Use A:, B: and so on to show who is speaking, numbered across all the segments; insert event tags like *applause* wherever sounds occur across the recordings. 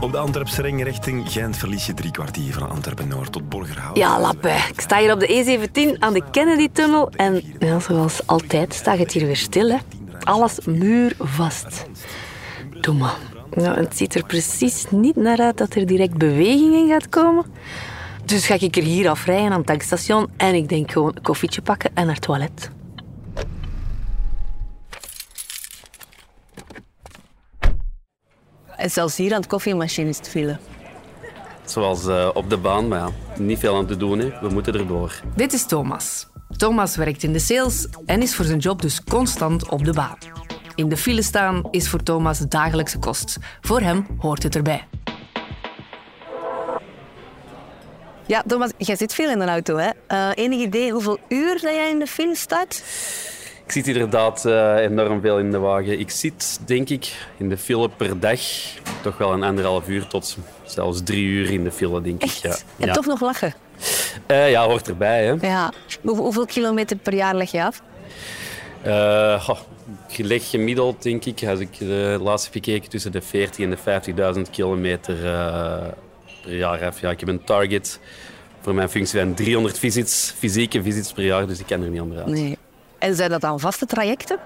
A: Op de Antwerpse ring richting Gent verlies je drie kwartier van Antwerpen-Noord tot Borgerhout.
B: Ja, lappe. Ik sta hier op de E17 aan de Kennedy-tunnel en zoals altijd staat het hier weer stil. Hè. Alles muurvast. Doe. Nou, het ziet er precies niet naar uit dat er direct beweging in gaat komen. Dus ga ik er hier afrijden aan het tankstation en ik denk gewoon een koffietje pakken en naar het toilet.
C: En zelfs hier aan de koffiemachine is het file.
D: Zoals eh, op de baan, maar ja, niet veel aan te doen. Hè. We moeten erdoor.
B: Dit is Thomas. Thomas werkt in de sales en is voor zijn job dus constant op de baan. In de file staan is voor Thomas dagelijkse kost. Voor hem hoort het erbij.
C: Ja, Thomas, jij zit veel in een auto, hè? Eh, enig idee hoeveel uur dat jij in de file staat?
D: Ik zit inderdaad eh, enorm veel in de wagen. Ik zit, denk ik, in de file per dag toch wel een anderhalf uur tot zelfs drie uur in de file, denk ik. Ja.
C: En
D: ja.
C: toch nog lachen.
D: Eh, ja, hoort erbij. Hè.
C: Ja. Hoe- hoeveel kilometer per jaar leg je af?
D: Eh, goh, ik leg gemiddeld, denk ik, als ik de laatste heb gekeken, tussen de 40 en de 50.000 kilometer per jaar af. Ja, ik heb een target voor mijn functie van 300 visits, fysieke visits per jaar, dus ik kan er niet onderuit.
C: Nee. En zijn dat dan vaste trajecten?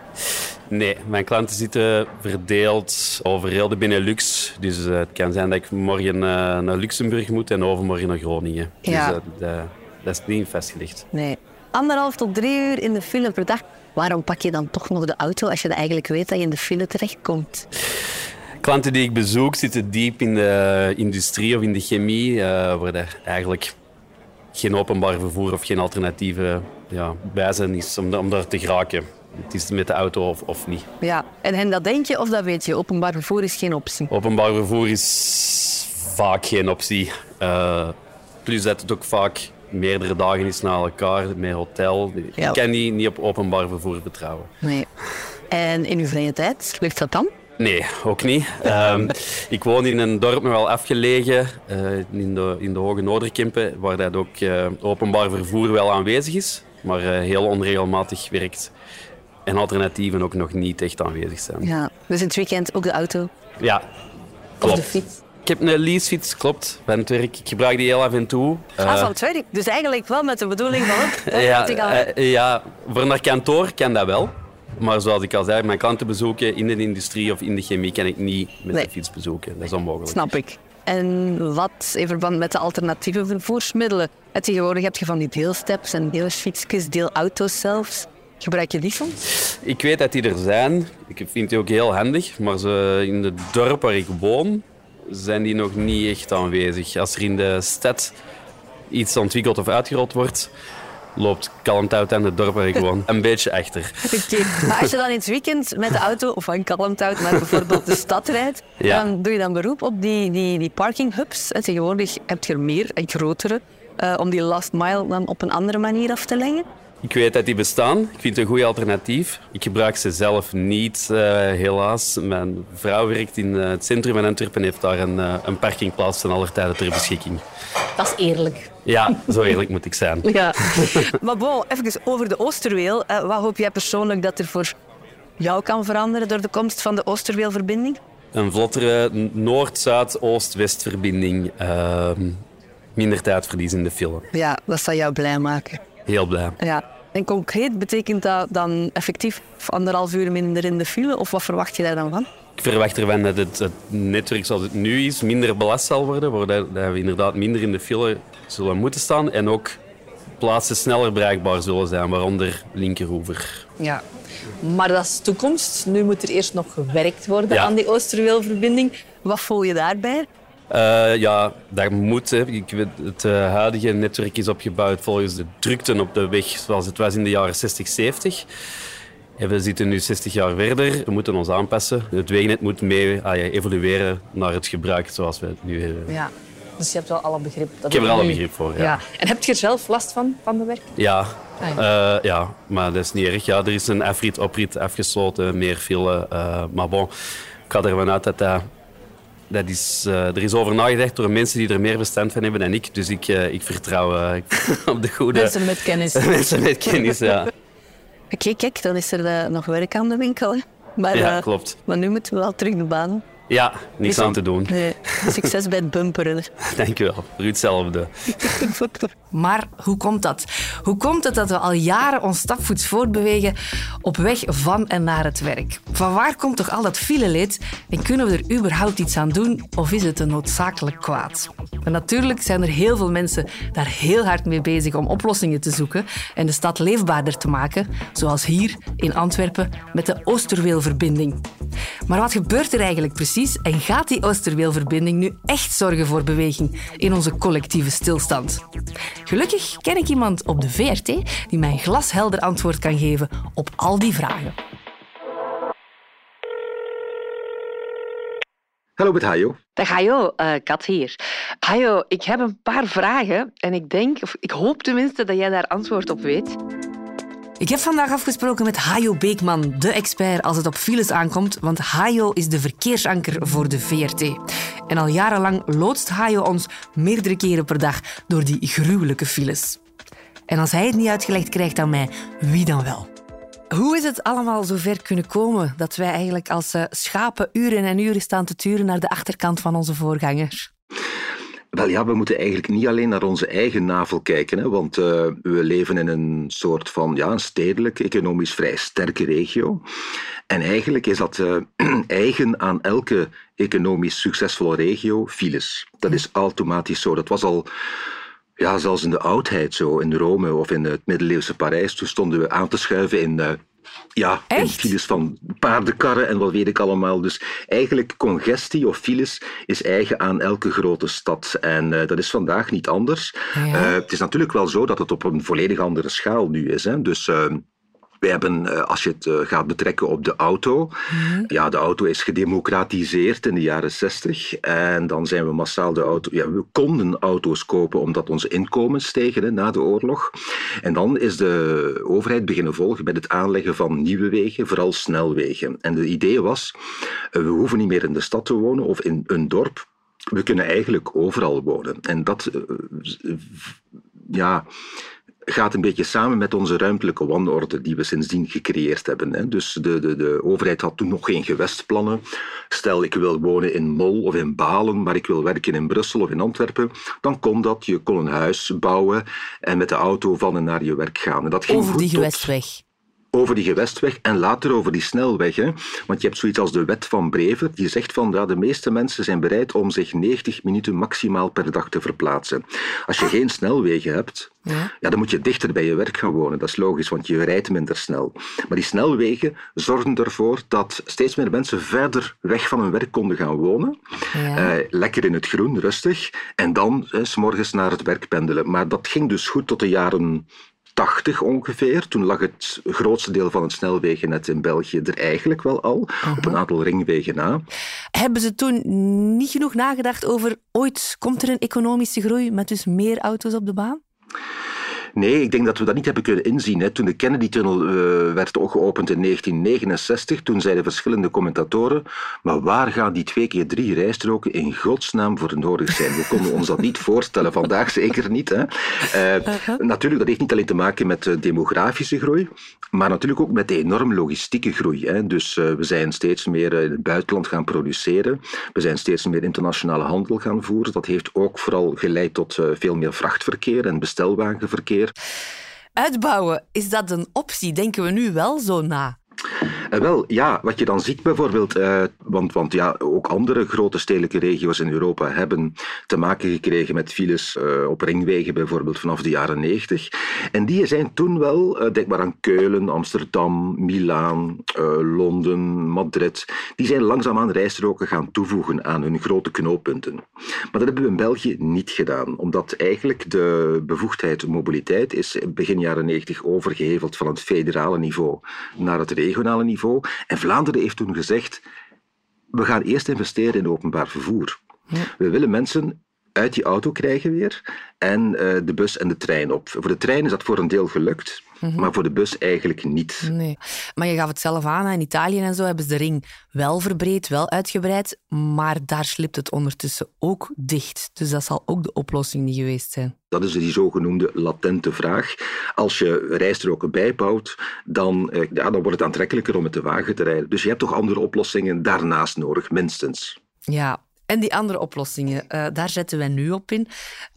D: Nee, mijn klanten zitten verdeeld over heel de Benelux. Dus eh, het kan zijn dat ik morgen eh, naar Luxemburg moet en overmorgen naar Groningen.
C: Ja.
D: Dus eh, dat, dat is niet vastgelegd.
C: Nee. Anderhalf tot drie uur in de file per dag. Waarom pak je dan toch nog de auto als je eigenlijk weet dat je in de file terechtkomt?
D: Klanten die ik bezoek zitten diep in de industrie of in de chemie, waar eigenlijk geen openbaar vervoer of geen alternatieve ja, bij zijn is om, om daar te geraken. Het is met de auto of, of niet.
C: Ja. En, en dat denk je of dat weet je? Openbaar vervoer is geen optie.
D: Openbaar vervoer is vaak geen optie. Eh, plus dat het ook vaak meerdere dagen is na elkaar met hotel.
C: Ja.
D: Ik kan niet, niet op openbaar vervoer vertrouwen.
C: Nee. En in uw vrije tijd, lukt dat dan?
D: Nee, ook niet. Ehm, ik woon in een dorp nogal afgelegen, eh, in, de, in de Hoge Noorderkempen, waar dat ook eh, openbaar vervoer wel aanwezig is, maar eh, heel onregelmatig werkt. En alternatieven ook nog niet echt aanwezig zijn.
C: Ja. Dus in het weekend ook de auto
D: Ja,
C: of
D: klopt.
C: de fiets?
D: Ik heb een leasefiets, klopt, van het werk. Ik gebruik die heel af en toe.
C: ah, van het werk. Dus eigenlijk wel met de bedoeling van... *laughs*
D: ja, ja, voor naar kantoor kan dat wel. Maar zoals ik al zei, mijn klanten bezoeken in de industrie of in de chemie kan ik niet met
C: Nee.
D: de fiets bezoeken. Dat is onmogelijk.
C: Snap ik. En wat in verband met de alternatieve vervoersmiddelen? En tegenwoordig heb je van die deelsteps en deelfietsjes, deelauto's zelfs. Gebruik je die soms?
D: Ik weet dat die er zijn. Ik vind die ook heel handig. Maar ze, in het dorp waar ik woon, zijn die nog niet echt aanwezig. Als er in de stad iets ontwikkeld of uitgerold wordt, loopt Kalmthout aan het dorp waar ik woon een beetje achter.
C: Oké. Maar als je dan in het weekend met de auto of van Kalmthout naar bijvoorbeeld de stad rijdt,
D: Ja.
C: dan doe je dan beroep op die, die, die parkinghubs. En tegenwoordig heb je er meer en grotere. eh, om die last mile dan op een andere manier af te leggen.
D: Ik weet dat die bestaan. Ik vind het een goed alternatief. Ik gebruik ze zelf niet, eh, helaas. Mijn vrouw werkt in eh, het centrum van Antwerpen en heeft daar een, eh, een parkingplaats van aller tijden ter beschikking.
C: Dat is eerlijk.
D: Ja, zo eerlijk moet ik zijn.
C: Ja. *laughs* maar bon, even over de Oosterweel. Eh, wat hoop jij persoonlijk dat er voor jou kan veranderen door de komst van de Oosterweelverbinding?
D: Een vlottere Noord-Zuid-Oost-West-verbinding. Ehm, minder tijdverlies in de file.
C: Ja, dat zal jou blij maken.
D: Heel blij.
C: Ja. En concreet betekent dat dan effectief anderhalf uur minder in de file? Of wat verwacht je daar dan van?
D: Ik verwacht ervan dat het, het netwerk zoals het nu is minder belast zal worden. Waardoor dat we inderdaad minder in de file zullen moeten staan. En ook plaatsen sneller bereikbaar zullen zijn, waaronder linkeroever.
B: Ja. Maar dat is toekomst. Nu moet er eerst nog gewerkt worden
D: Ja.
B: aan die Oosterweelverbinding.
C: Wat voel je daarbij?
D: Eh, ja, dat moet. Hè. Ik weet, het eh, huidige netwerk is opgebouwd volgens de drukte op de weg zoals het was in de jaren 60, 70. En we zitten nu 60 jaar verder. We moeten ons aanpassen. Het wegennet moet mee ah, ja, evolueren naar het gebruik zoals we het nu hebben.
B: Ja. Dus je hebt wel alle begrip. Dat
D: Ik heb er
B: nu-
D: begrip voor. Ja.
B: Ja. En heb je er zelf last van, van de werk?
D: Ja,
B: Ah, ja.
D: eh, ja, maar dat is niet erg. Ja, er is een afrit, oprit afgesloten, meer file. maar bon, ik ga ervan uit dat dat dat is, uh, er is over nagedacht door mensen die er meer verstand van hebben dan ik. Dus ik, uh, ik vertrouw uh, op de goede...
C: Mensen met kennis. *laughs*
D: mensen met kennis, ja.
C: Oké, kijk, dan is er nog werk aan de winkel. Maar,
D: ja, klopt.
C: Maar nu moeten we wel terug de baan.
D: Ja, niks aan te doen.
C: Nee. Succes bij het bumperen. *laughs*
D: Dank je wel. Voor hetzelfde. *laughs*
E: maar hoe komt dat? Hoe komt het dat we al jaren ons stapvoets voortbewegen op weg van en naar het werk? Van waar komt toch al dat fileleed en kunnen we er überhaupt iets aan doen of is het een noodzakelijk kwaad? En natuurlijk zijn er heel veel mensen daar heel hard mee bezig om oplossingen te zoeken en de stad leefbaarder te maken, zoals hier in Antwerpen met de Oosterweelverbinding. Maar wat gebeurt er eigenlijk precies? En gaat die Oosterweelverbinding nu echt zorgen voor beweging in onze collectieve stilstand? Gelukkig ken ik iemand op de VRT die mij een glashelder antwoord kan geven op al die vragen.
F: Hallo met Hajo.
B: Dag Hajo, uh, Kat hier. Hajo, ik heb een paar vragen en ik denk, of ik hoop tenminste dat jij daar antwoord op weet.
E: Ik heb vandaag afgesproken met Hajo Beekman, de expert als het op files aankomt, want Hajo is de verkeersanker voor de VRT. En al jarenlang loodst Hajo ons meerdere keren per dag door die gruwelijke files. En als hij het niet uitgelegd krijgt aan mij, wie dan wel? Hoe is het allemaal zo ver kunnen komen dat wij eigenlijk als eh, schapen uren en uren staan te turen naar de achterkant van onze voorgangers?
F: Wel ja, we moeten eigenlijk niet alleen naar onze eigen navel kijken, hè, want uh, we leven in een soort van ja, een stedelijk, economisch vrij sterke regio. En eigenlijk is dat uh, *clears throat* eigen aan elke economisch succesvolle regio files. Dat is automatisch zo. Dat was al ja, zelfs in de oudheid zo, in Rome of in het middeleeuwse Parijs. Toen stonden we aan te schuiven in uh, ja, in files van paardenkarren en wat weet ik allemaal. Dus eigenlijk congestie of files is eigen aan elke grote stad. En uh, dat is vandaag niet anders. Ja. Uh, het is natuurlijk wel zo dat het op een volledig andere schaal nu is. Hè. Dus... Uh, wij hebben, eh, als je het eh, gaat betrekken op de auto, mm-hmm. ja, de auto is gedemocratiseerd in de jaren 60 en dan zijn we massaal de auto, ja, we konden auto's kopen omdat onze inkomens stegen hè, na de oorlog. En dan is de overheid beginnen volgen met het aanleggen van nieuwe wegen, vooral snelwegen. En de idee was, uh, we hoeven niet meer in de stad te wonen of in een dorp, we kunnen eigenlijk overal wonen. En dat, ja gaat een beetje samen met onze ruimtelijke wanorde die we sindsdien gecreëerd hebben. Hè. Dus de, de, de overheid had toen nog geen gewestplannen. Stel, ik wil wonen in Mol of in Balen, maar ik wil werken in Brussel of in Antwerpen, dan kon dat. Je kon een huis bouwen en met de auto van en naar je werk gaan. En dat ging
E: Over die gewestweg
F: over die gewestweg en later over die snelweg. Hè. Want je hebt zoiets als de wet van Brever, die zegt van ja, de meeste mensen zijn bereid om zich 90 minuten maximaal per dag te verplaatsen. Als je geen snelwegen hebt, ja. ja. dan moet je dichter bij je werk gaan wonen. Dat is logisch, want je rijdt minder snel. Maar die snelwegen zorgen ervoor dat steeds meer mensen verder weg van hun werk konden gaan wonen. Ja. Uh, lekker in het groen, rustig. En dan uh, s morgens naar het werk pendelen. Maar dat ging dus goed tot de jaren 80 ongeveer. Toen lag het grootste deel van het snelwegennet in België er eigenlijk wel al, op een aantal ringwegen na.
E: Hebben ze toen niet genoeg nagedacht over ooit komt er een economische groei met dus meer auto's op de baan?
F: Nee, ik denk dat we dat niet hebben kunnen inzien. Hè. Toen de Kennedy-tunnel uh, werd geopend in 1969, toen zeiden verschillende commentatoren, maar waar gaan die twee keer drie rijstroken in godsnaam voor nodig zijn? We konden ons dat niet voorstellen, vandaag zeker niet. Hè. Uh, Natuurlijk, dat heeft niet alleen te maken met de demografische groei, maar natuurlijk ook met de enorme logistieke groei. Hè. Dus we zijn steeds meer in het buitenland gaan produceren, we zijn steeds meer internationale handel gaan voeren. Dat heeft ook vooral geleid tot veel meer vrachtverkeer en bestelwagenverkeer.
E: Uitbouwen, is dat een optie? Denken we nu wel zo na?
F: Uh, wel, ja, wat je dan ziet bijvoorbeeld, uh, want, want ja, ook andere grote stedelijke regio's in Europa hebben te maken gekregen met files uh, op ringwegen bijvoorbeeld vanaf de jaren 90. En die zijn toen wel, denk maar aan Keulen, Amsterdam, Milaan, Londen, Madrid, die zijn langzaamaan rijstroken gaan toevoegen aan hun grote knooppunten. Maar dat hebben we in België niet gedaan, omdat eigenlijk de bevoegdheid mobiliteit is begin jaren 90 overgeheveld van het federale niveau naar het regionale niveau. En Vlaanderen heeft toen gezegd, we gaan eerst investeren in openbaar vervoer. Ja. We willen mensen uit die auto krijgen weer en eh, de bus en de trein op. Voor de trein is dat voor een deel gelukt,
E: Mhm.
F: maar voor de bus eigenlijk niet.
E: Nee. Maar je gaf het zelf aan, in Italië en zo hebben ze de ring wel verbreed, wel uitgebreid, maar daar slipt het ondertussen ook dicht. Dus dat zal ook de oplossing niet geweest zijn.
F: Dat is die zogenoemde latente vraag. Als je rijstroken bijbouwt, dan, eh, ja, dan wordt het aantrekkelijker om het te wagen te rijden. Dus je hebt toch andere oplossingen daarnaast nodig, minstens.
E: Ja, en die andere oplossingen, eh, daar zetten wij nu op in.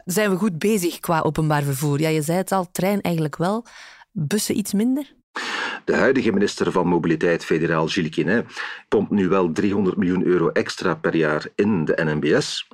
E: Zijn we goed bezig qua openbaar vervoer? Ja, je zei het al, trein eigenlijk wel, bussen iets minder?
F: De huidige minister van Mobiliteit, federaal Gilles Quinet, pompt nu wel 300 miljoen euro extra per jaar in de NMBS.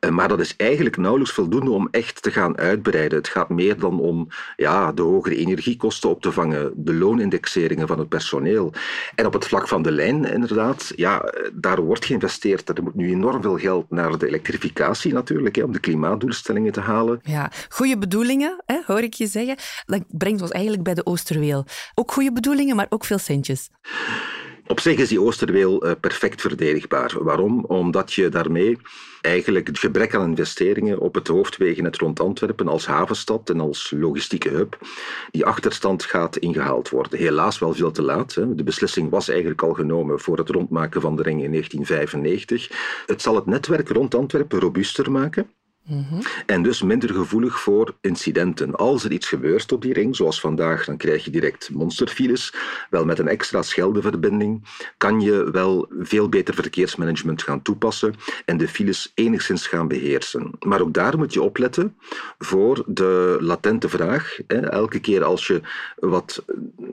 F: Eh, Maar dat is eigenlijk nauwelijks voldoende om echt te gaan uitbreiden. Het gaat meer dan om ja, de hogere energiekosten op te vangen, de loonindexeringen van het personeel. En op het vlak van de lijn, inderdaad, ja, eh, daar wordt geïnvesteerd. Er moet nu enorm veel geld naar de elektrificatie natuurlijk, hè, om de klimaatdoelstellingen te halen.
E: Ja, goede bedoelingen, hè, hoor ik je zeggen. Dat brengt ons eigenlijk bij de Oosterweel. Ook goede maar ook veel centjes.
F: Op zich is die Oosterweel eh, perfect verdedigbaar. Waarom? Omdat je daarmee eigenlijk het gebrek aan investeringen op het hoofdwegennet rond Antwerpen als havenstad en als logistieke hub, die achterstand gaat ingehaald worden. Helaas wel veel te laat. Hè. De beslissing was eigenlijk al genomen voor het rondmaken van de ring in 1995. Het zal het netwerk rond Antwerpen robuuster maken. En dus minder gevoelig voor incidenten. Als er iets gebeurt op die ring, zoals vandaag, dan krijg je direct monsterfiles. Wel met een extra Scheldeverbinding kan je wel veel beter verkeersmanagement gaan toepassen en de files enigszins gaan beheersen. Maar ook daar moet je opletten voor de latente vraag. Elke keer als je wat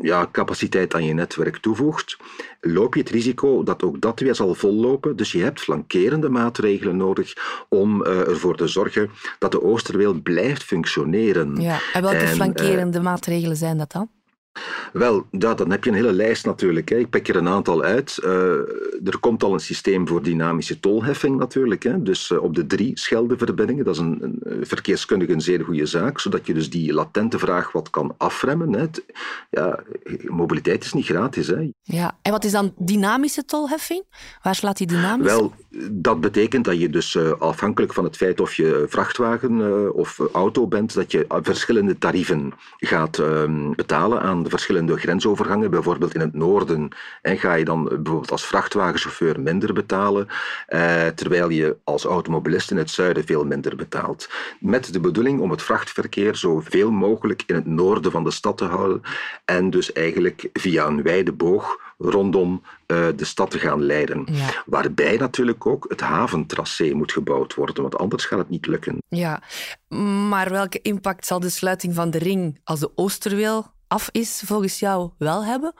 F: ja, capaciteit aan je netwerk toevoegt, loop je het risico dat ook dat weer zal vollopen. Dus je hebt flankerende maatregelen nodig om eh, ervoor te zorgen dat de Oosterweel blijft functioneren.
E: Ja. En welke
F: En, eh,
E: flankerende maatregelen zijn dat dan?
F: Wel, ja, dan heb je een hele lijst natuurlijk. Hè. Ik pik er een aantal uit. Eh, er komt al een systeem voor dynamische tolheffing natuurlijk. Hè. Dus eh, op de drie Scheldeverbindingen. Dat is een, een verkeerskundig een zeer goede zaak, zodat je dus die latente vraag wat kan afremmen. Hè. Het- Ja, mobiliteit is niet gratis. Hè.
E: Ja. En wat is dan dynamische tolheffing? Waar slaat die dynamisch?
F: Wel, dat betekent dat je dus eh, afhankelijk van het feit of je vrachtwagen of auto bent, dat je verschillende tarieven gaat ehm, betalen aan de verschillende grensovergangen. Bijvoorbeeld in het noorden en ga je dan bijvoorbeeld als vrachtwagenchauffeur minder betalen, eh, terwijl je als automobilist in het zuiden veel minder betaalt. Met de bedoeling om het vrachtverkeer zoveel mogelijk in het noorden van de stad te houden en dus eigenlijk via een wijde boog rondom eh, de stad te gaan leiden.
E: Ja.
F: Waarbij natuurlijk ook het haventracé moet gebouwd worden, want anders gaat het niet lukken.
E: Ja. Maar welke impact zal de sluiting van de ring als de Oosterweel af is volgens jou wel hebben?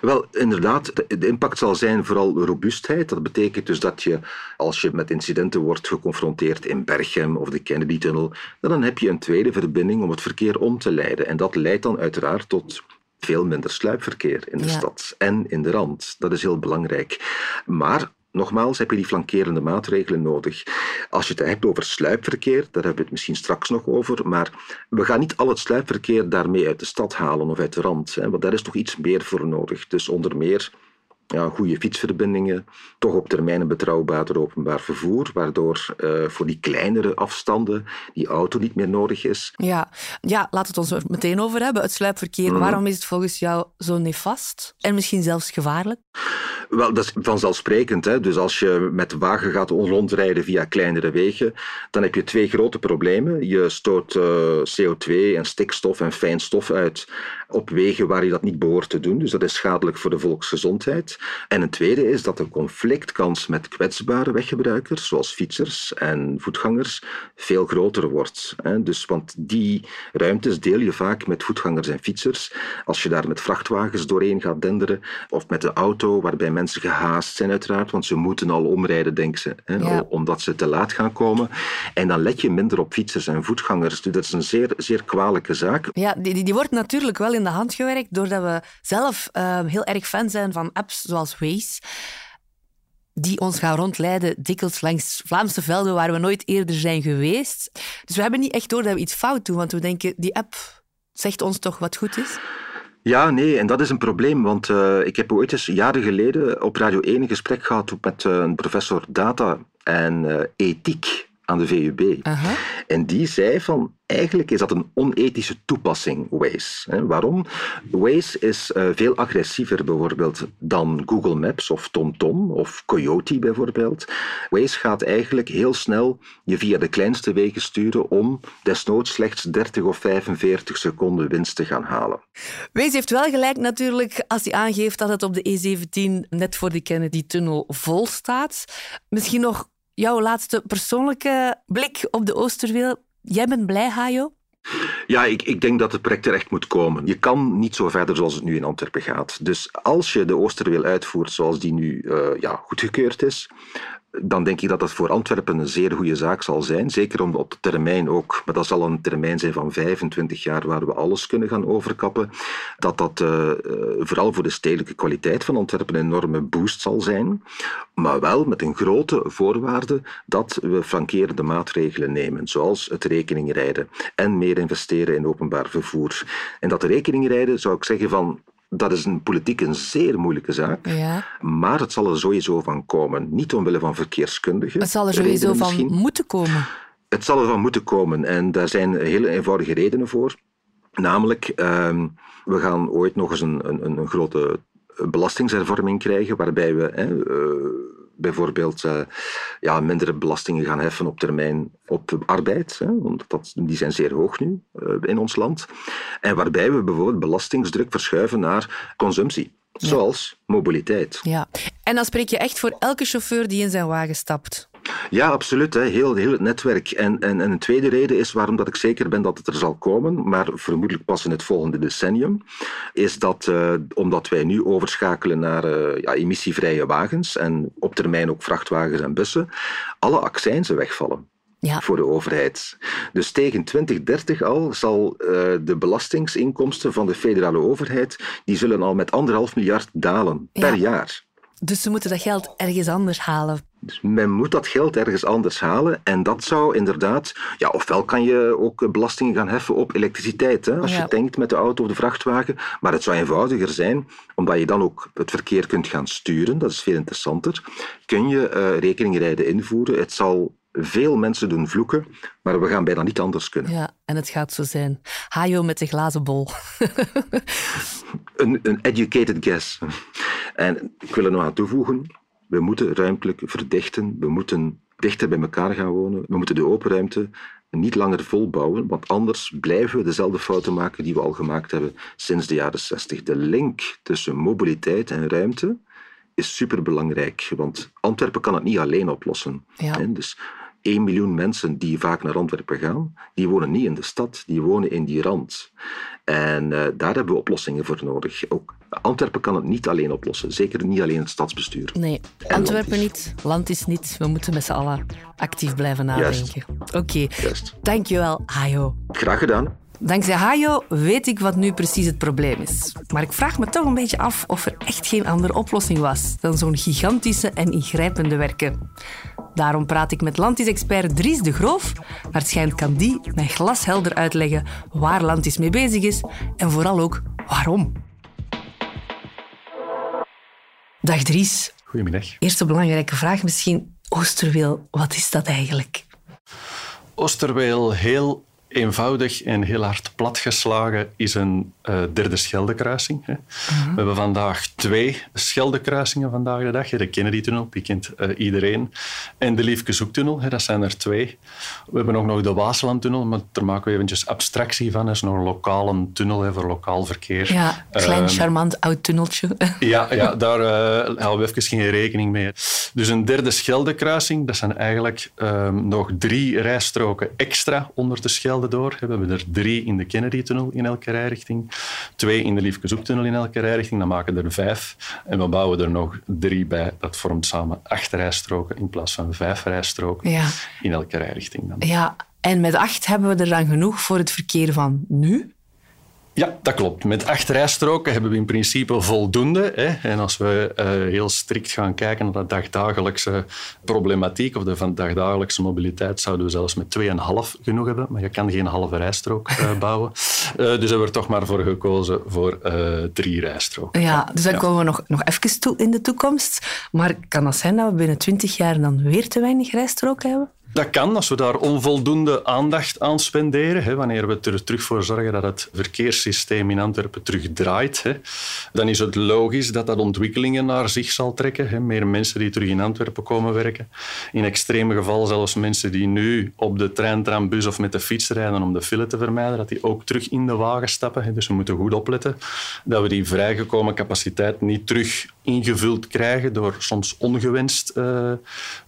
F: Wel, inderdaad, de, impact zal zijn vooral robuustheid. Dat betekent dus dat je, als je met incidenten wordt geconfronteerd in Berchem of de Kennedy-tunnel, dan heb je een tweede verbinding om het verkeer om te leiden. En dat leidt dan uiteraard tot veel minder sluipverkeer in de
E: Ja.
F: stad en in de rand. Dat is heel belangrijk. Maar Nogmaals heb je die flankerende maatregelen nodig. Als je het hebt over sluipverkeer, daar hebben we het misschien straks nog over, maar we gaan niet al het sluipverkeer daarmee uit de stad halen of uit de rand, hè, want daar is toch iets meer voor nodig. Dus onder meer ja, goede fietsverbindingen, toch op termijn een betrouwbaarder openbaar vervoer, waardoor eh, voor die kleinere afstanden die auto niet meer nodig is.
E: Ja, ja laat het ons er meteen over hebben. Het sluipverkeer,
F: Mhm.
E: waarom is het volgens jou zo nefast? En misschien zelfs gevaarlijk?
F: Wel, dat is vanzelfsprekend. Hè? Dus als je met de wagen gaat rondrijden via kleinere wegen, dan heb je twee grote problemen. Je stoot eh, CO2 en stikstof en fijn stof uit op wegen waar je dat niet behoort te doen. Dus dat is schadelijk voor de volksgezondheid. En een tweede is dat de conflictkans met kwetsbare weggebruikers, zoals fietsers en voetgangers, veel groter wordt. Dus, want die ruimtes deel je vaak met voetgangers en fietsers. Als je daar met vrachtwagens doorheen gaat denderen, of met een auto waarbij mensen gehaast zijn uiteraard, want ze moeten al omrijden, denken ze,
E: Ja.
F: omdat ze te laat gaan komen. En dan let je minder op fietsers en voetgangers. Dus dat is een zeer, zeer kwalijke zaak.
E: Ja, die, die, die wordt natuurlijk wel in de hand gewerkt doordat we zelf eh, heel erg fan zijn van apps zoals Waze. Die ons gaan rondleiden dikwijls langs Vlaamse velden waar we nooit eerder zijn geweest. Dus we hebben niet echt door dat we iets fout doen, want we denken, die app zegt ons toch wat goed is?
F: Ja, nee, en dat is een probleem, want eh, ik heb ooit eens jaren geleden op Radio 1 een gesprek gehad met eh, een professor data en eh, ethiek. Aan de VUB. En die zei van, eigenlijk is dat een onethische toepassing, Waze. Waarom? Waze is eh, veel agressiever bijvoorbeeld dan Google Maps of TomTom of Coyote bijvoorbeeld. Waze gaat eigenlijk heel snel je via de kleinste wegen sturen om desnoods slechts 30 of 45 seconden winst te gaan halen.
E: Waze heeft wel gelijk natuurlijk als hij aangeeft dat het op de E17 net voor de Kennedy-tunnel vol staat. Misschien nog jouw laatste persoonlijke blik op de Oosterweel. Jij bent blij, Hajo?
F: Ja, ik, ik denk dat het project terecht moet komen. Je kan niet zo verder zoals het nu in Antwerpen gaat. Dus als je de Oosterweel uitvoert zoals die nu uh, ja, goedgekeurd is, dan denk ik dat dat voor Antwerpen een zeer goede zaak zal zijn. Zeker om op de termijn ook, maar dat zal een termijn zijn van 25 jaar waar we alles kunnen gaan overkappen. Dat dat uh, vooral voor de stedelijke kwaliteit van Antwerpen een enorme boost zal zijn. Maar wel met een grote voorwaarde dat we flankerende maatregelen nemen, zoals het rekeningrijden en meer investeren in openbaar vervoer. En dat rekeningrijden zou ik zeggen van dat is een politiek een zeer moeilijke zaak. Ja. Maar het zal er sowieso van komen. Niet omwille van verkeerskundigen.
E: Het zal er sowieso van moeten komen.
F: Het zal er van moeten komen. En daar zijn hele eenvoudige redenen voor. Namelijk, uh, we gaan ooit nog eens een, een, een grote belastingshervorming krijgen, waarbij we uh, bijvoorbeeld uh, ja, mindere belastingen gaan heffen op termijn op arbeid, hè, want dat, die zijn zeer hoog nu uh, in ons land. En waarbij we bijvoorbeeld belastingsdruk verschuiven naar consumptie. Zoals mobiliteit.
E: Ja. En dan spreek je echt voor elke chauffeur die in zijn wagen stapt.
F: Ja, absoluut. Hè. Heel, heel het netwerk. En, en, en een tweede reden is waarom dat ik zeker ben dat het er zal komen, maar vermoedelijk pas in het volgende decennium, is dat uh, omdat wij nu overschakelen naar uh, ja, emissievrije wagens en op termijn ook vrachtwagens en bussen, alle accijnzen wegvallen. Ja. voor de overheid. Dus tegen 2030 al zal uh, de belastingsinkomsten van de federale overheid, die zullen al met anderhalf miljard dalen per jaar.
E: Dus ze moeten dat geld ergens anders halen.
F: Dus men moet dat geld ergens anders halen. En dat zou inderdaad... Ja, ofwel kan je ook belastingen gaan heffen op elektriciteit. Hè, als je tankt met de auto of de vrachtwagen. Maar het zou eenvoudiger zijn, omdat je dan ook het verkeer kunt gaan sturen. Dat is veel interessanter. Kun je uh, rekeningrijden invoeren. Het zal veel mensen doen vloeken, maar we gaan bijna niet anders kunnen.
E: Ja, en het gaat zo zijn. Hajo met de glazen bol. *laughs*
F: een, een educated guess. En ik wil er nog aan toevoegen, we moeten ruimtelijk verdichten, we moeten dichter bij elkaar gaan wonen, we moeten de open ruimte niet langer volbouwen, want anders blijven we dezelfde fouten maken die we al gemaakt hebben sinds de jaren 60. De link tussen mobiliteit en ruimte is superbelangrijk, want Antwerpen kan het niet alleen oplossen. Ja. Dus 1 miljoen mensen die vaak naar Antwerpen gaan, die wonen niet in de stad, die wonen in die rand. En uh, daar hebben we oplossingen voor nodig. Ook Antwerpen kan het niet alleen oplossen, zeker niet alleen het stadsbestuur.
E: Nee, Antwerpen niet, land is niet. We moeten met z'n allen actief blijven nadenken. Oké, okay. dankjewel, Hajo.
F: Graag gedaan.
E: Dankzij Hajo weet ik wat nu precies het probleem is. Maar ik vraag me toch een beetje af of er echt geen andere oplossing was dan zo'n gigantische en ingrijpende werken. Daarom praat ik met Landis-expert Dries de Groof. Waarschijnlijk kan die mij glashelder uitleggen waar Landis mee bezig is en vooral ook waarom. Dag Dries.
G: Goedemiddag.
E: Eerste belangrijke vraag misschien. Oosterweel, wat is dat eigenlijk?
G: Oosterweel, heel eenvoudig en heel hard platgeslagen is een uh, derde Scheldekruising. Hè. Mhm. We hebben vandaag twee Scheldekruisingen vandaag de dag. De Kennedy-tunnel, die kent uh, iedereen. En de Liefke-Zoektunnel, dat zijn er twee. We hebben ook nog de Waaslandtunnel, maar daar maken we eventjes abstractie van. Dat is nog een lokale tunnel hè, voor lokaal verkeer.
E: Ja, klein, uh, charmant oud tunneltje. *laughs*
G: ja, ja, daar houden we even geen rekening mee. Dus een derde Scheldekruising, dat zijn eigenlijk um, nog drie rijstroken extra onder de Schelde door. We hebben er drie in de Kennedy-tunnel in elke rijrichting, twee in de Liefke-Zoektunnel in elke rijrichting. Dan maken we er vijf. En we bouwen er nog drie bij. Dat vormt samen acht rijstroken in plaats van vijf rijstroken ja. in elke rijrichting. Dan.
E: Ja, en met acht hebben we er dan genoeg voor het verkeer van nu?
G: Ja, dat klopt. Met acht rijstroken hebben we in principe voldoende. Hè. En als we uh, heel strikt gaan kijken naar de dagdagelijkse problematiek of de dagdagelijkse mobiliteit, zouden we zelfs met 2,5 genoeg hebben. Maar je kan geen halve rijstrook uh, *laughs* bouwen. Uh, dus hebben we er toch maar voor gekozen voor drie rijstroken.
E: Ja, dus daar komen we nog, nog even toe in de toekomst. Maar kan dat zijn dat we binnen 20 jaar dan weer te weinig rijstroken hebben?
G: Dat kan als we daar onvoldoende aandacht aan spenderen. Hè, wanneer we er terug voor zorgen dat het verkeerssysteem in Antwerpen terug draait. Hè, dan is het logisch dat dat ontwikkelingen naar zich zal trekken. Hè, meer mensen die terug in Antwerpen komen werken. In extreme gevallen zelfs mensen die nu op de trein, tram, bus of met de fiets rijden om de file te vermijden, dat die ook terug in de wagen stappen. Dus we moeten goed opletten dat we die vrijgekomen capaciteit niet terug ingevuld krijgen door soms ongewenst uh,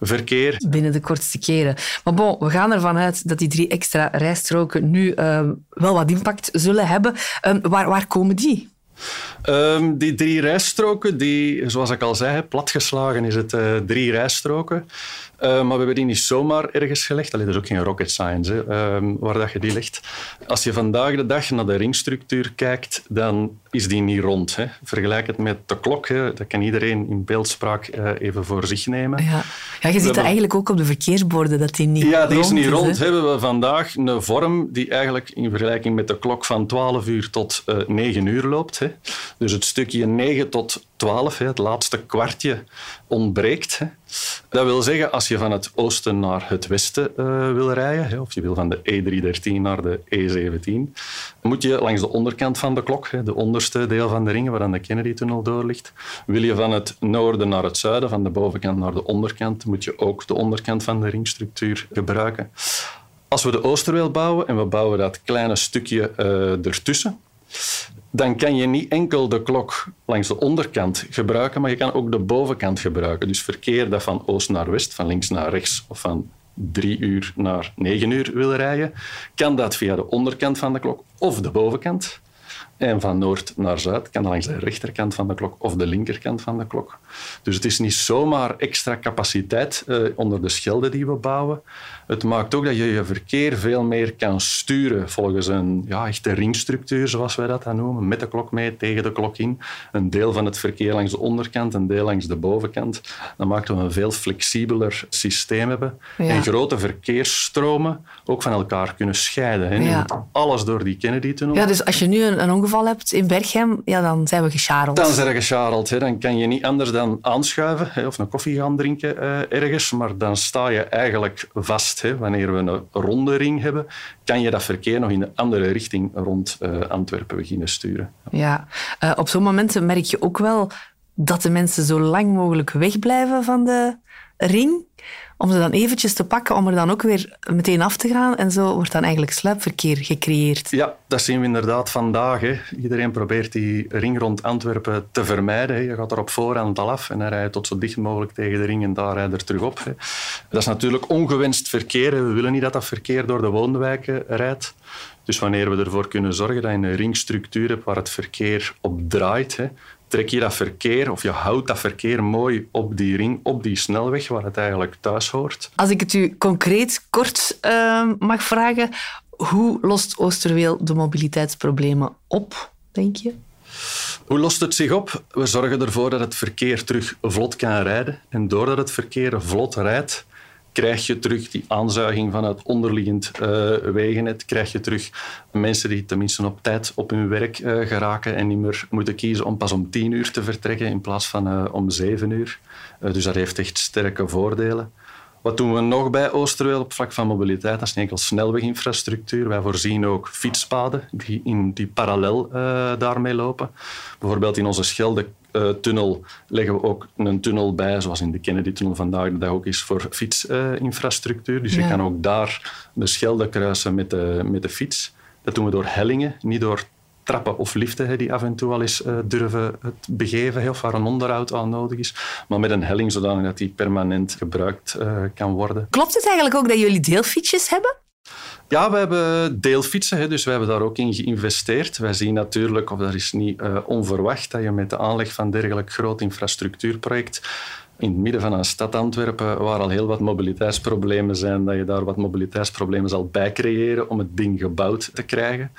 G: verkeer.
E: Binnen de kortste keren. Maar bon, we gaan ervan uit dat die drie extra rijstroken nu uh, wel wat impact zullen hebben. Uh, waar, waar komen die?
G: Um, die drie rijstroken, die, zoals ik al zei, platgeslagen is het uh, drie rijstroken. Uh, maar we hebben die niet zomaar ergens gelegd. Allee, dat is ook geen rocket science, hè, uh, waar dat je die legt. Als je vandaag de dag naar de ringstructuur kijkt, dan is die niet rond. Hè. Vergelijk het met de klok. Hè. Dat kan iedereen in beeldspraak uh, even voor zich nemen.
E: Ja, ja je ziet dat eigenlijk ook op de verkeersborden, dat die niet
G: Ja, die
E: is
G: niet rond.
E: Hè?
G: Hebben we vandaag een vorm die eigenlijk in vergelijking met de klok van 12 uur tot 9 uur loopt. Hè. Dus het stukje 9 tot 12, het laatste kwartje, ontbreekt. Dat wil zeggen, als je van het oosten naar het westen uh, wil rijden, of je wil van de E313 naar de E17, moet je langs de onderkant van de klok, de onderste deel van de ring waar de Kennedy-tunnel door ligt. Wil je van het noorden naar het zuiden, van de bovenkant naar de onderkant, moet je ook de onderkant van de ringstructuur gebruiken. Als we de Oosterweel bouwen en we bouwen dat kleine stukje uh, ertussen, dan kan je niet enkel de klok langs de onderkant gebruiken, maar je kan ook de bovenkant gebruiken. Dus verkeer dat van oost naar west, van links naar rechts of van drie uur naar negen uur wil rijden, kan dat via de onderkant van de klok of de bovenkant. En van noord naar zuid kan langs de rechterkant van de klok of de linkerkant van de klok. Dus het is niet zomaar extra capaciteit eh, onder de schelden die we bouwen. Het maakt ook dat je je verkeer veel meer kan sturen volgens een ja, echte ringstructuur, zoals wij dat dan noemen. Met de klok mee, tegen de klok in. Een deel van het verkeer langs de onderkant, een deel langs de bovenkant. Dan maakt we een veel flexibeler systeem hebben.
E: Ja.
G: En grote verkeersstromen ook van elkaar kunnen scheiden. Hè.
E: Ja.
G: alles door die Kennedy-tunnel.
E: Ja, dus als je nu een, een ongeval hebt in Berchem, ja, dan zijn we gescharreld.
G: Dan zijn we gescharreld. Hè. Dan kan je niet anders dan aanschuiven hè, of een koffie gaan drinken eh, ergens. Maar dan sta je eigenlijk vast. Hè. Wanneer we een ronde ring hebben, kan je dat verkeer nog in de andere richting rond eh, Antwerpen beginnen sturen.
E: Ja, Eh, op zo'n momenten merk je ook wel dat de mensen zo lang mogelijk wegblijven van de ring. Om ze dan eventjes te pakken, om er dan ook weer meteen af te gaan. En zo wordt dan eigenlijk sluipverkeer gecreëerd.
G: Ja, dat zien we inderdaad vandaag. Hè. Iedereen probeert die ring rond Antwerpen te vermijden. Hè. Je gaat er op voorhand al af en dan rij je tot zo dicht mogelijk tegen de ring en daar rij je er terug op. Hè. Dat is natuurlijk ongewenst verkeer. We willen niet dat dat verkeer door de woonwijken rijdt. Dus wanneer we ervoor kunnen zorgen dat je een ringstructuur hebt waar het verkeer op draait, hè, trek je dat verkeer of je houdt dat verkeer mooi op die ring, op die snelweg waar het eigenlijk thuis hoort.
E: Als ik het u concreet kort eh, mag vragen, hoe lost Oosterweel de mobiliteitsproblemen op, denk je?
G: Hoe lost het zich op? We zorgen ervoor dat het verkeer terug vlot kan rijden. En doordat het verkeer vlot rijdt, krijg je terug die aanzuiging van het onderliggend eh, wegennet. Krijg je terug mensen die tenminste op tijd op hun werk eh, geraken en niet meer moeten kiezen om pas om tien uur te vertrekken in plaats van eh, om zeven uur. Dus dat heeft echt sterke voordelen. Wat doen we nog bij Oosterweel op vlak van mobiliteit? Dat is niet enkel snelweginfrastructuur. Wij voorzien ook fietspaden die, in, die parallel daarmee lopen. Bijvoorbeeld in onze Schelde-tunnel leggen we ook een tunnel bij, zoals in de Kennedy-tunnel vandaag de dag ook is, voor fietsinfrastructuur. dus je
E: Ja.
G: kan ook daar de Schelde kruisen met de, met de fiets. Dat doen we door hellingen, niet door trappen of liften die af en toe al eens eh, durven het begeven hè, of waar een onderhoud aan nodig is. Maar met een helling zodanig dat die permanent gebruikt eh, kan worden.
E: Klopt het eigenlijk ook dat jullie deelfietsjes hebben?
G: Ja, we hebben deelfietsen, hè, dus we hebben daar ook in geïnvesteerd. Wij zien natuurlijk, of dat is niet eh, onverwacht, dat je met de aanleg van dergelijk groot infrastructuurproject in het midden van een stad Antwerpen, waar al heel wat mobiliteitsproblemen zijn, dat je daar wat mobiliteitsproblemen zal bijcreëren om het ding gebouwd te krijgen.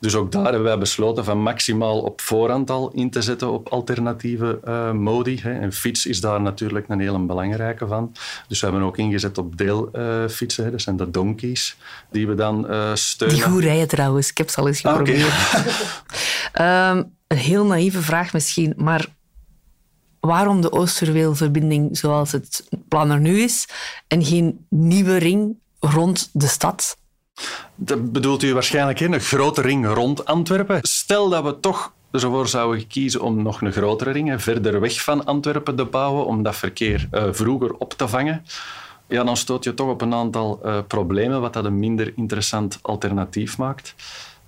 G: Dus ook daar hebben wij besloten van maximaal op voorhand al in te zetten op alternatieve eh, modi. Hè. En fiets is daar natuurlijk een hele belangrijke van. Dus we hebben ook ingezet op deelfietsen. hè. dat zijn de donkeys die we dan eh, steunen.
E: Die goed rijden trouwens. Ik heb ze al eens
G: Ah,
E: geprobeerd. *laughs* Ehm, een heel naïeve vraag misschien, maar waarom de Oosterweelverbinding zoals het plan er nu is en geen nieuwe ring rond de stad?
G: Dat bedoelt u waarschijnlijk in een grote ring rond Antwerpen. Stel dat we toch ervoor zouden kiezen om nog een grotere ring verder weg van Antwerpen te bouwen, om dat verkeer uh, vroeger op te vangen. Ja, dan stoot je toch op een aantal uh, problemen, wat dat een minder interessant alternatief maakt.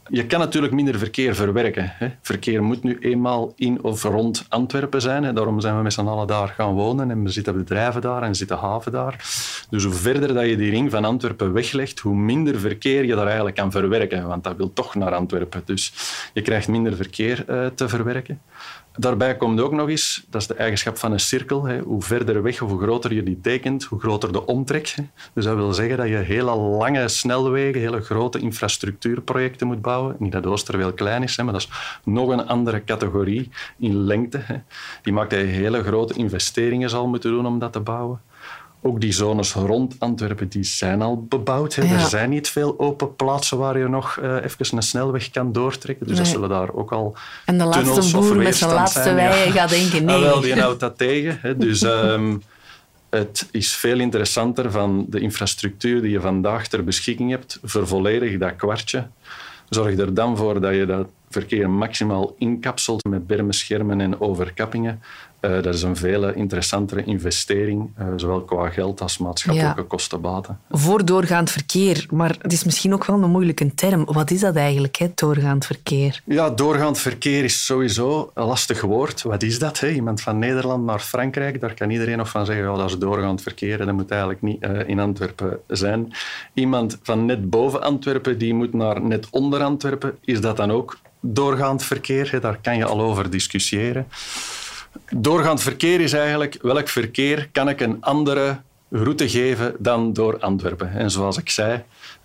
G: Je kan natuurlijk minder verkeer verwerken. Hè. Verkeer moet nu eenmaal in of rond Antwerpen zijn. Hè. Daarom zijn we met z'n allen daar gaan wonen en er zitten bedrijven daar en zitten haven daar. Dus hoe verder dat je die ring van Antwerpen weglegt, hoe minder verkeer je daar eigenlijk kan verwerken. Want dat wil toch naar Antwerpen. Dus je krijgt minder verkeer uh, te verwerken. Daarbij komt ook nog eens, dat is de eigenschap van een cirkel, hè, hoe verder weg of hoe groter je die tekent, hoe groter de omtrek. Dus dat wil zeggen dat je hele lange snelwegen, hele grote infrastructuurprojecten moet bouwen. Niet dat Oosterweel klein is, hè, maar dat is nog een andere categorie in lengte. Hè. Die maakt dat je hele grote investeringen zal moeten doen om dat te bouwen. Ook die zones rond Antwerpen die zijn al bebouwd. Hè. Er zijn niet veel open plaatsen waar je nog uh, even een snelweg kan doortrekken. Dus nee. dat zullen daar ook al
E: En de laatste boer met zijn laatste wei gaat denken nee.
G: Ah, wel, die houdt dat tegen. Hè. Dus um, het is veel interessanter van de infrastructuur die je vandaag ter beschikking hebt. Vervolledig dat kwartje. Zorg er dan voor dat je dat verkeer maximaal inkapselt met bermeschermen en overkappingen. Uh, dat is een veel interessantere investering, uh, zowel qua geld als maatschappelijke ja. kostenbaten.
E: Voor doorgaand verkeer, maar het is misschien ook wel een moeilijke term. Wat is dat eigenlijk, hè, doorgaand verkeer?
G: Ja, doorgaand verkeer is sowieso een lastig woord. Wat is dat? Hè? Iemand van Nederland naar Frankrijk, daar kan iedereen nog van zeggen, oh, dat is doorgaand verkeer, dat moet eigenlijk niet uh, in Antwerpen zijn. Iemand van net boven Antwerpen, die moet naar net onder Antwerpen. Is dat dan ook doorgaand verkeer? Hè? Daar kan je al over discussiëren. Doorgaand verkeer is eigenlijk welk verkeer kan ik een andere route geven dan door Antwerpen. En zoals ik zei,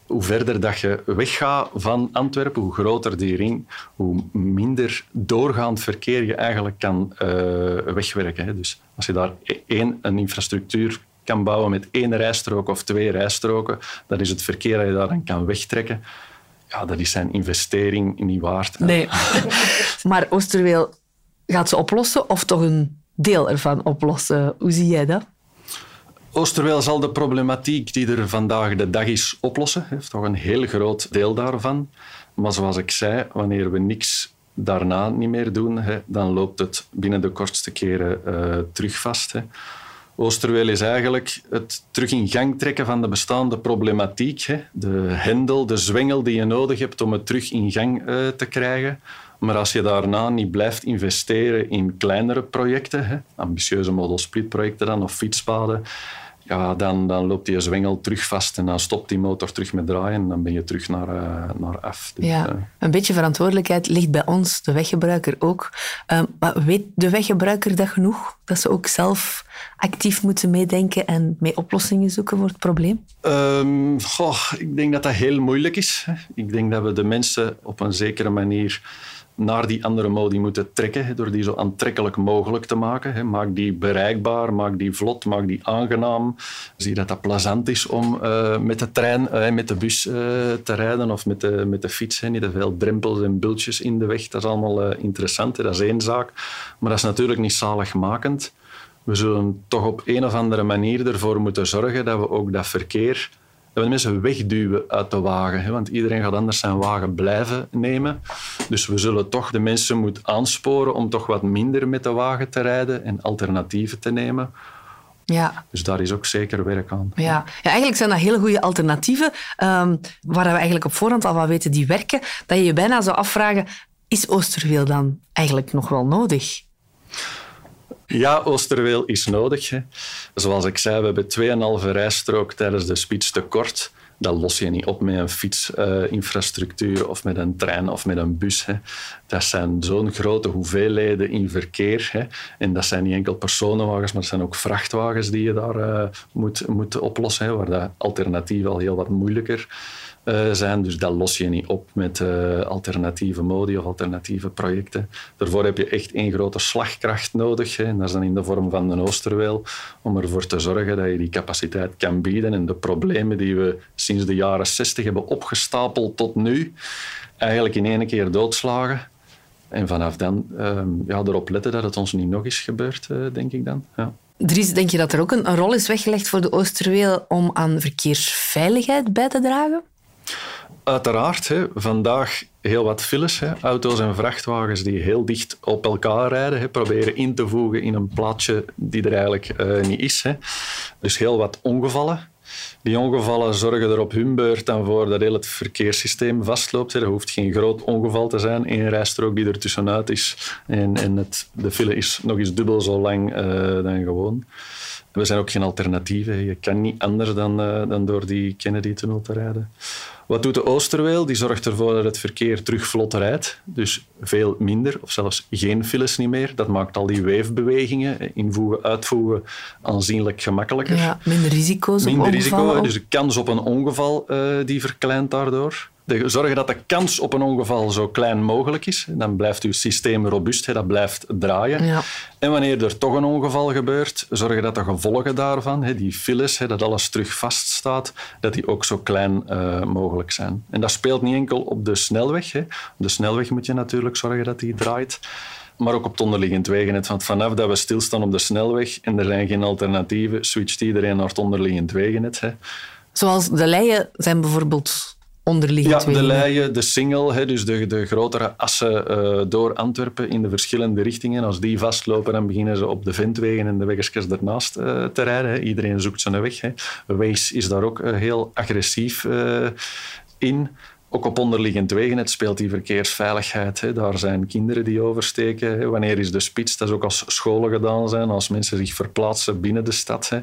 G: hoe verder dat je weggaat van Antwerpen, hoe groter die ring, hoe minder doorgaand verkeer je eigenlijk kan uh, wegwerken. Dus als je daar één een infrastructuur kan bouwen met één rijstrook of twee rijstroken, dat is het verkeer dat je daar dan kan wegtrekken. Ja, dat is zijn investering niet waard.
E: Nee, *laughs* maar Oosterweel gaat ze oplossen of toch een deel ervan oplossen? Hoe zie jij dat?
G: Oosterweel zal de problematiek die er vandaag de dag is oplossen. Heeft toch een heel groot deel daarvan. Maar zoals ik zei, wanneer we niks daarna niet meer doen, dan loopt het binnen de kortste keren uh, terug vast. Oosterweel is eigenlijk het terug in gang trekken van de bestaande problematiek. De hendel, de zwengel die je nodig hebt om het terug in gang uh, te krijgen. Maar als je daarna niet blijft investeren in kleinere projecten, hè, ambitieuze model split projecten dan, of fietspaden, ja, dan, dan loopt die zwengel terug vast en dan stopt die motor terug met draaien en dan ben je terug naar, uh, naar af.
E: Dus, ja, uh, een beetje verantwoordelijkheid ligt bij ons, de weggebruiker ook. Uh, maar weet de weggebruiker dat genoeg? Dat ze ook zelf actief moeten meedenken en mee oplossingen zoeken voor het probleem?
G: Um, goh, ik denk dat dat heel moeilijk is. Ik denk dat we de mensen op een zekere manier naar die andere modi moeten trekken, door die zo aantrekkelijk mogelijk te maken. Maak die bereikbaar, maak die vlot, maak die aangenaam. Zie dat dat plezant is om uh, met de trein, uh, met de bus uh, te rijden of met de, met de fiets. Niet te veel drempels en bultjes in de weg. Dat is allemaal interessant, dat is één zaak. Maar dat is natuurlijk niet zaligmakend. We zullen toch op een of andere manier ervoor moeten zorgen dat we ook dat verkeer dat we mensen wegduwen uit de wagen. Hè, want iedereen gaat anders zijn wagen blijven nemen. Dus we zullen toch de mensen moeten aansporen om toch wat minder met de wagen te rijden en alternatieven te nemen.
E: Ja.
G: Dus daar is ook zeker werk aan.
E: Ja, ja eigenlijk zijn dat hele goede alternatieven, um, waar we eigenlijk op voorhand al van weten die werken, dat je je bijna zou afvragen, is Oosterweel dan eigenlijk nog wel nodig?
G: Ja, Oosterweel is nodig. Hè. Zoals ik zei, we hebben 2,5 rijstrook tijdens de spits tekort. Dat los je niet op met een fietsinfrastructuur uh, of met een trein of met een bus. Dat zijn zo'n grote hoeveelheden in verkeer. Hè. En dat zijn niet enkel personenwagens, maar dat zijn ook vrachtwagens die je daar uh, moet, moet oplossen. Hè, waar dat alternatief al heel wat moeilijker zijn. Dus dat los je niet op met uh, alternatieve modi of alternatieve projecten. Daarvoor heb je echt één grote slagkracht nodig. En dat is dan in de vorm van een Oosterweel. Om ervoor te zorgen dat je die capaciteit kan bieden. En de problemen die we sinds de jaren 60 hebben opgestapeld tot nu, eigenlijk in één keer doodslagen. En vanaf dan ehm, ja, erop letten dat het ons niet nog eens gebeurt, eh, denk ik dan. Ja.
E: Dries, denk je dat er ook een rol is weggelegd voor de Oosterweel om aan verkeersveiligheid bij te dragen?
G: Uiteraard, vandaag heel wat files. Hè. Auto's en vrachtwagens die heel dicht op elkaar rijden, hè, proberen in te voegen in een plaatje die er eigenlijk uh, niet is. Hè. Dus heel wat ongevallen. Die ongevallen zorgen er op hun beurt dan voor dat heel het verkeerssysteem vastloopt. Er hoeft geen groot ongeval te zijn. Eén rijstrook die er tussenuit is en, en het, de file is nog eens dubbel zo lang uh, dan gewoon. We zijn ook geen alternatieven. Je kan niet anders dan, uh, dan door die Kennedy-tunnel te rijden. Wat doet de Oosterweel? Die zorgt ervoor dat het verkeer terug vlot rijdt. Dus veel minder of zelfs geen files niet meer. Dat maakt al die weefbewegingen, invoegen, uitvoegen, aanzienlijk gemakkelijker.
E: Ja, minder risico's
G: Minder risico,
E: ook.
G: dus de kans op een ongeval uh, die verkleint daardoor. De, zorgen dat de kans op een ongeval zo klein mogelijk is. Dan blijft uw systeem robuust, hè, dat blijft draaien.
E: Ja.
G: En wanneer er toch een ongeval gebeurt, zorgen dat de gevolgen daarvan, hè, die files, hè, dat alles terug vaststaat, dat die ook zo klein uh, mogelijk zijn. En dat speelt niet enkel op de snelweg. Hè. Op de snelweg moet je natuurlijk zorgen dat die draait maar ook op het onderliggend wegennet. Want vanaf dat we stilstaan op de snelweg en er zijn geen alternatieven, switcht iedereen naar het onderliggend wegennet. Hè.
E: Zoals de leien zijn bijvoorbeeld onderliggend
G: Ja, de leien, de single, hè, dus de, de grotere assen uh, door Antwerpen in de verschillende richtingen. Als die vastlopen, dan beginnen ze op de ventwegen en de weggetjes ernaast uh, te rijden. Hè. Iedereen zoekt zijn weg. Hè. Waze is daar ook uh, heel agressief in. Ook op onderliggend wegennet speelt die verkeersveiligheid. Hè. Daar zijn kinderen die oversteken. Hè. Wanneer is de spits? Dat is ook als scholen gedaan zijn, als mensen zich verplaatsen binnen de stad. Hè.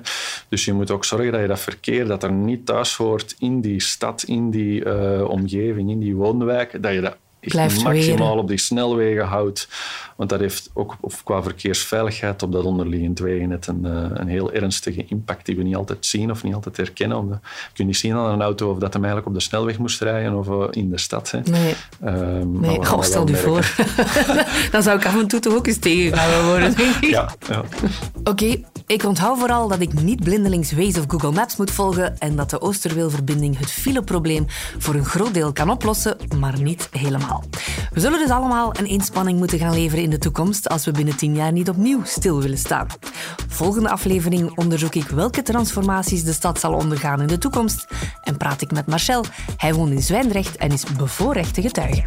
G: Dus je moet ook zorgen dat je dat verkeer dat er niet thuis hoort in die stad, in die uh, omgeving, in die woonwijk, dat je dat
E: Blijft
G: maximaal
E: weren.
G: op die snelwegen houdt. Want dat heeft ook qua verkeersveiligheid op dat onderliggend wegennet een, uh, een heel ernstige impact die we niet altijd zien of niet altijd herkennen. Omdat, je kunt niet zien aan een auto of dat hem eigenlijk op de snelweg moest rijden of uh, in de stad. Hè.
E: Nee.
G: Um,
E: nee. Oh, stel je voor. *laughs* Dan zou ik af en toe toch ook eens tegengehouden worden, denk ik.
G: Ja, ja.
E: Oké, okay, ik onthoud vooral dat ik niet blindelings Waze of Google Maps moet volgen en dat de Oosterweelverbinding het fileprobleem voor een groot deel kan oplossen, maar niet helemaal. We zullen dus allemaal een inspanning moeten gaan leveren in de toekomst als we binnen tien jaar niet opnieuw stil willen staan. Volgende aflevering onderzoek ik welke transformaties de stad zal ondergaan in de toekomst en praat ik met Marcel. Hij woont in Zwijndrecht en is bevoorrechte getuige.